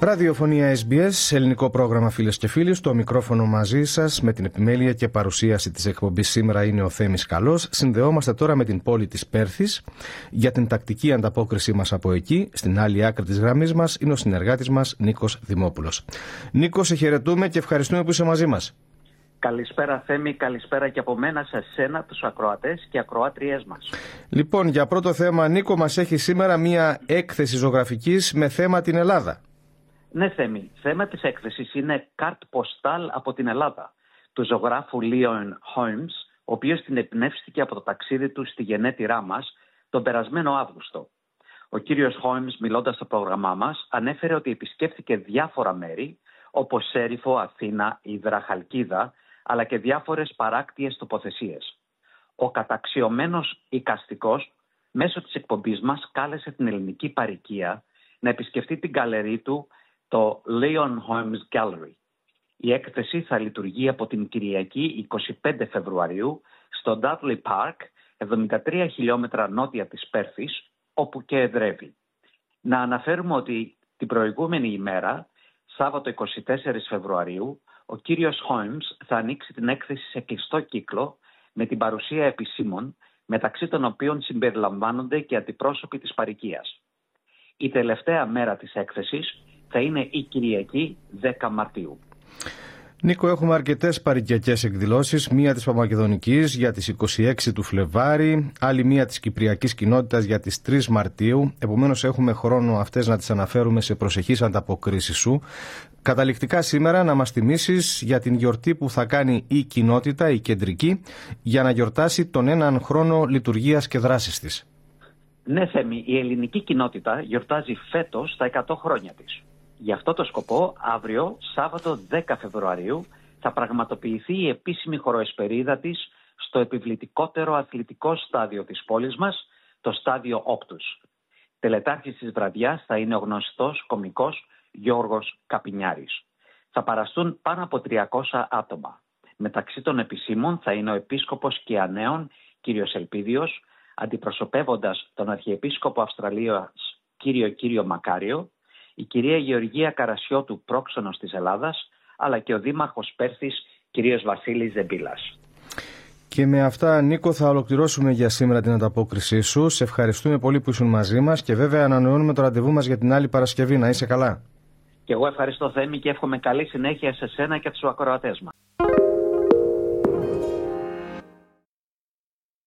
Ραδιοφωνία SBS, ελληνικό πρόγραμμα φίλες και φίλοι. Στο μικρόφωνο μαζί σας με την επιμέλεια και παρουσίαση της εκπομπής σήμερα είναι ο Θέμης Καλός. Συνδεόμαστε τώρα με την πόλη της Πέρθης για την τακτική ανταπόκρισή μας από εκεί. Στην άλλη άκρη της γραμμής μας είναι ο συνεργάτης μας Νίκος Δημόπουλος. Νίκος, σε χαιρετούμε και ευχαριστούμε που είσαι μαζί μας. Καλησπέρα Θέμη, καλησπέρα και από μένα σε σένα, τους ακροατές και ακροάτριές μας. Λοιπόν, για πρώτο θέμα, Νίκο, μας έχει σήμερα μία έκθεση ζωγραφικής με θέμα την Ελλάδα. Ναι, Θέμη. Θέμα της έκθεσης είναι καρτ ποστάλ από την Ελλάδα του ζωγράφου Λίον Χόιμς, ο οποίος την εμπνεύστηκε από το ταξίδι του στη γενέτειρά μας τον περασμένο Αύγουστο. Ο κύριος Χόιμς, μιλώντας στο πρόγραμμά μας, ανέφερε ότι επισκέφθηκε διάφορα μέρη, όπως Σέριφο, Αθήνα, Ιδρα, Χαλκίδα, αλλά και διάφορες παράκτιες τοποθεσίες. Ο καταξιωμένος οικαστικός, μέσω της εκπομπής μας, κάλεσε την ελληνική παροικία να επισκεφτεί την καλερί του το Leon Holmes Gallery. Η έκθεση θα λειτουργεί από την Κυριακή 25 Φεβρουαρίου στο Dudley Park, 73 χιλιόμετρα νότια της Πέρθης, όπου και εδρεύει. Να αναφέρουμε ότι την προηγούμενη ημέρα, Σάββατο 24 Φεβρουαρίου, ο κύριος Holmes θα ανοίξει την έκθεση σε κλειστό κύκλο με την παρουσία επισήμων, μεταξύ των οποίων συμπεριλαμβάνονται και αντιπρόσωποι της παρικίας. Η τελευταία μέρα της έκθεσης θα είναι η Κυριακή 10 Μαρτίου. Νίκο, έχουμε αρκετές παρικιακές εκδηλώσεις. Μία της Παπαμακεδονικής για τις 26 του Φλεβάρι, άλλη μία της Κυπριακής Κοινότητας για τις 3 Μαρτίου. Επομένως, έχουμε χρόνο αυτές να τις αναφέρουμε σε προσεχείς ανταποκρίσεις σου. Καταληκτικά σήμερα να μας θυμίσεις για την γιορτή που θα κάνει η κοινότητα, η κεντρική, για να γιορτάσει τον έναν χρόνο λειτουργίας και δράσης της. Ναι, Θέμη, η ελληνική κοινότητα γιορτάζει φέτος τα 100 χρόνια της. Γι' αυτό το σκοπό, αύριο, Σάββατο 10 Φεβρουαρίου, θα πραγματοποιηθεί η επίσημη χοροεσπερίδα της στο επιβλητικότερο αθλητικό στάδιο της πόλης μας, το στάδιο Όπτους. Τελετάρχης της βραδιάς θα είναι ο γνωστός κομικός Γιώργος Καπινιάρης. Θα παραστούν πάνω από 300 άτομα. Μεταξύ των επισήμων θα είναι ο επίσκοπος Κιανέων κύριος Ελπίδιος, αντιπροσωπεύοντας τον Αρχιεπίσκοπο Αυστραλίας κύριο Κύριο Μακάριο, η κυρία Γεωργία Καρασιώτου, πρόξενος της Ελλάδας, αλλά και ο Δήμαρχος Πέρθης, κυρίος Βασίλης Ζεμπίλας. Και με αυτά, Νίκο, θα ολοκληρώσουμε για σήμερα την ανταπόκρισή σου. Σε ευχαριστούμε πολύ που ήσουν μαζί μας και βέβαια ανανεώνουμε το ραντεβού μας για την άλλη Παρασκευή. Να είσαι καλά. Και εγώ ευχαριστώ Θέμη και εύχομαι καλή συνέχεια σε σένα και τους ακροατές μας.